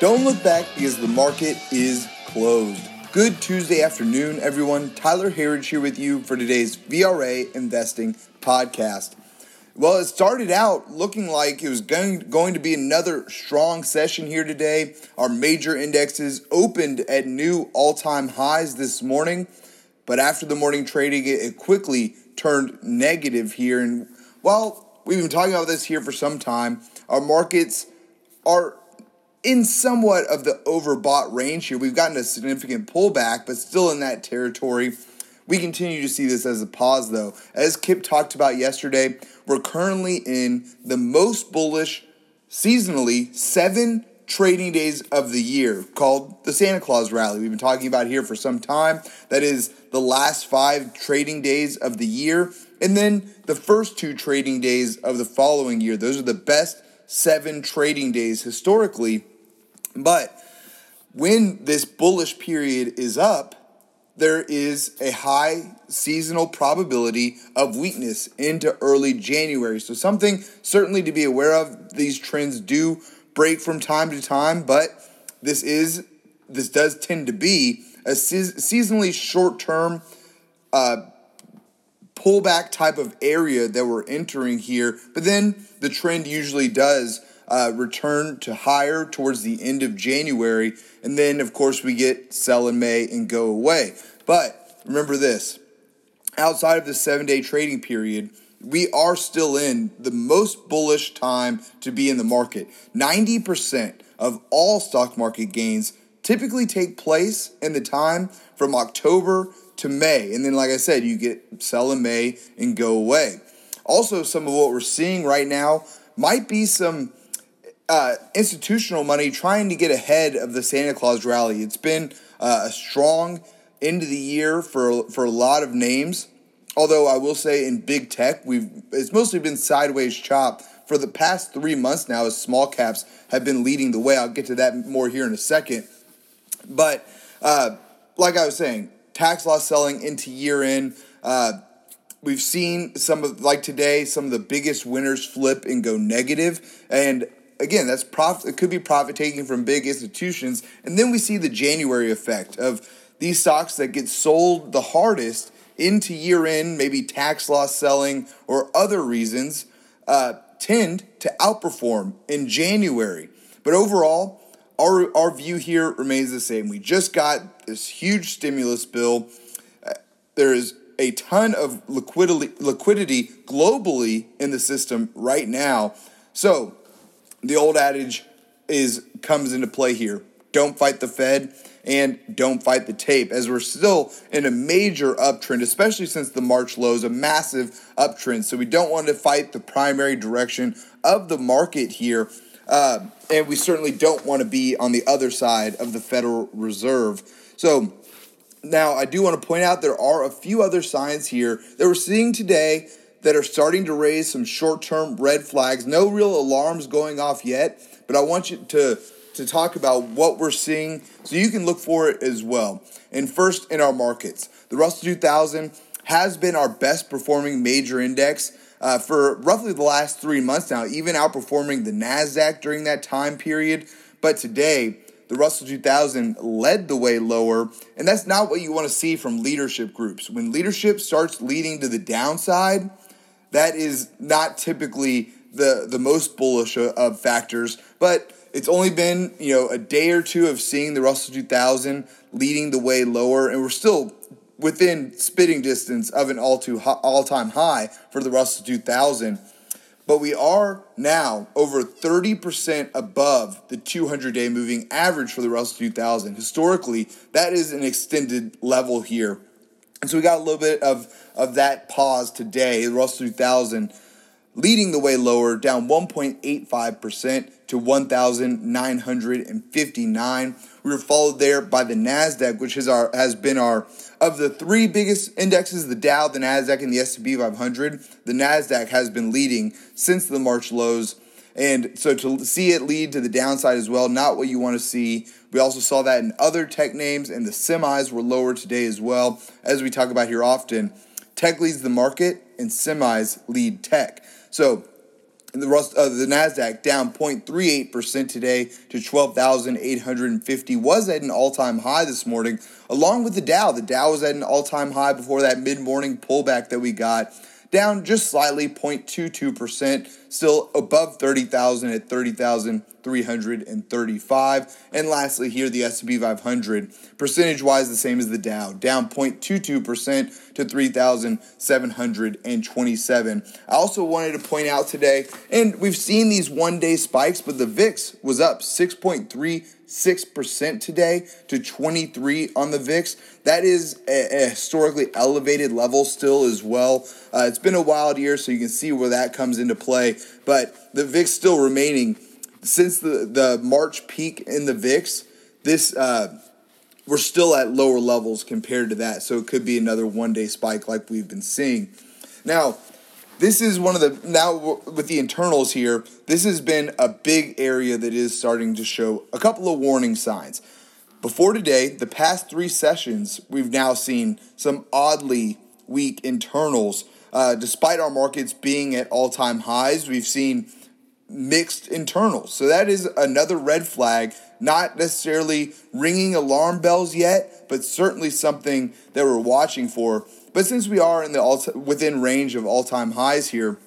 Don't look back because the market is closed. Good Tuesday afternoon, everyone. Tyler Herriage here with you for today's VRA Investing Podcast. Well, it started out looking like it was going, going to be another strong session here today. Our major indexes opened at new all time highs this morning, but after the morning trading, it quickly turned negative here. And while we've been talking about this here for some time, our markets are in somewhat of the overbought range here. We've gotten a significant pullback, but still in that territory. We continue to see this as a pause, though. As Kip talked about yesterday, we're currently in the most bullish seasonally seven trading days of the year called the Santa Claus Rally. We've been talking about here for some time. That is the last five trading days of the year, and then the first two trading days of the following year. Those are the best seven trading days historically. But when this bullish period is up, there is a high seasonal probability of weakness into early January. So, something certainly to be aware of. These trends do break from time to time, but this is this does tend to be a seasonally short term uh, pullback type of area that we're entering here. But then the trend usually does uh, return to higher towards the end of January. And then, of course, we get sell in May and go away. But remember this outside of the seven day trading period, we are still in the most bullish time to be in the market. 90% of all stock market gains typically take place in the time from October to May. And then, like I said, you get sell in May and go away. Also, some of what we're seeing right now might be some uh, institutional money trying to get ahead of the Santa Claus rally. It's been uh, a strong end of the year for for a lot of names. Although I will say in big tech, we've it's mostly been sideways chop for the past three months now. As small caps have been leading the way. I'll get to that more here in a second. But uh, like I was saying, tax loss selling into year end. Uh, we've seen some of like today some of the biggest winners flip and go negative and again, that's profit. It could be profit taking from big institutions, and then we see the January effect of these stocks that get sold the hardest into year end, maybe tax loss selling or other reasons, uh, tend to outperform in January. But overall, our our view here remains the same. We just got this huge stimulus bill. Uh, there is a ton of liquidity liquidity globally in the system right now. So the old adage is comes into play here. Don't fight the Fed and don't fight the tape as we're still in a major uptrend, especially since the March lows, a massive uptrend. So we don't want to fight the primary direction of the market here. Uh, and we certainly don't want to be on the other side of the Federal Reserve. So now I do want to point out there are a few other signs here that we're seeing today that are starting to raise some short term red flags. No real alarms going off yet, but I want you to, to talk about what we're seeing so you can look for it as well. And first, in our markets, the Russell 2000 has been our best performing major index. Uh, for roughly the last three months now, even outperforming the NASDAQ during that time period. But today, the Russell 2000 led the way lower, and that's not what you want to see from leadership groups. When leadership starts leading to the downside, that is not typically the the most bullish of factors, but it's only been you know a day or two of seeing the Russell 2000 leading the way lower, and we're still within spitting distance of an all to all time high for the Russell 2000. But we are now over 30% above the 200 day moving average for the Russell 2000. Historically, that is an extended level here. And so we got a little bit of of that pause today, the Russell 2000 leading the way lower, down 1.85% to 1,959. We were followed there by the Nasdaq, which is our has been our of the three biggest indexes, the Dow, the Nasdaq, and the S&P 500. The Nasdaq has been leading since the March lows. And so to see it lead to the downside as well, not what you want to see. We also saw that in other tech names, and the semis were lower today as well. As we talk about here often, Tech leads the market, and semis lead tech. So the Rust, uh, the Nasdaq down 0.38% today to 12,850 was at an all-time high this morning along with the Dow. The Dow was at an all-time high before that mid-morning pullback that we got down just slightly 0.22%, still above 30,000 at 30,335. And lastly here the S&P 500 percentage-wise the same as the Dow, down 0.22% to 3,727. I also wanted to point out today and we've seen these one-day spikes but the VIX was up 6.3 6% today to 23 on the VIX. That is a, a historically elevated level still as well. Uh, it's been a wild year, so you can see where that comes into play. But the VIX still remaining since the, the March peak in the VIX. This uh, we're still at lower levels compared to that, so it could be another one day spike like we've been seeing. Now, this is one of the now with the internals here this has been a big area that is starting to show a couple of warning signs. Before today the past three sessions we've now seen some oddly weak internals. Uh, despite our markets being at all-time highs we've seen mixed internals. So that is another red flag not necessarily ringing alarm bells yet but certainly something that we're watching for but since we are in the all within range of all time highs here,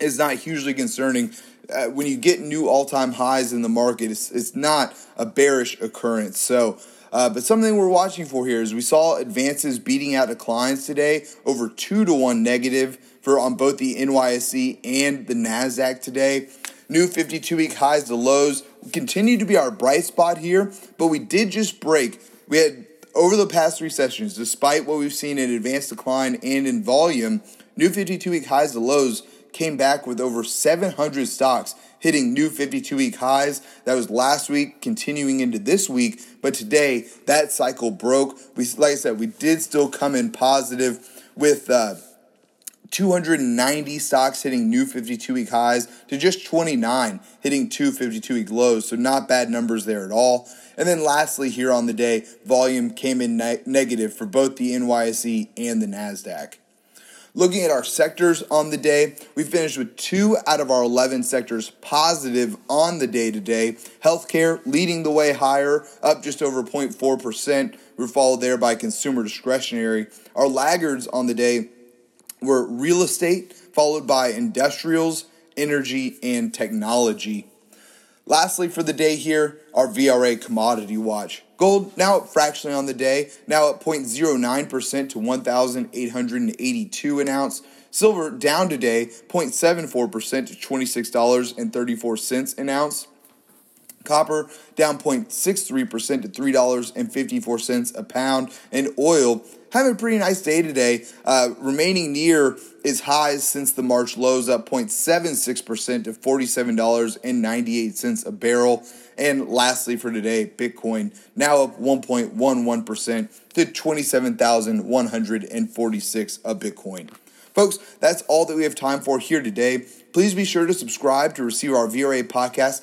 it's not hugely concerning. Uh, when you get new all time highs in the market, it's, it's not a bearish occurrence. So, uh, but something we're watching for here is we saw advances beating out declines today, over two to one negative for on both the NYSE and the Nasdaq today. New 52 week highs to lows continue to be our bright spot here, but we did just break. We had over the past three sessions, despite what we've seen in advanced decline and in volume, new 52 week highs to lows came back with over 700 stocks hitting new 52 week highs. That was last week, continuing into this week. But today, that cycle broke. We, like I said, we did still come in positive with. Uh, 290 stocks hitting new 52 week highs to just 29 hitting two 52 week lows. So, not bad numbers there at all. And then, lastly, here on the day, volume came in ne- negative for both the NYSE and the NASDAQ. Looking at our sectors on the day, we finished with two out of our 11 sectors positive on the day today. Healthcare leading the way higher, up just over 0.4%. We're followed there by consumer discretionary. Our laggards on the day were real estate, followed by industrials, energy, and technology. Lastly, for the day here, our VRA commodity watch. Gold now up fractionally on the day, now at 0.09% to 1,882 an ounce. Silver down today, 0.74% to $26.34 an ounce. Copper down 0.63% to $3.54 a pound. And oil having a pretty nice day today, uh, remaining near its highs since the March lows, up 0.76% to $47.98 a barrel. And lastly, for today, Bitcoin now up 1.11% to 27,146 a Bitcoin. Folks, that's all that we have time for here today. Please be sure to subscribe to receive our VRA podcast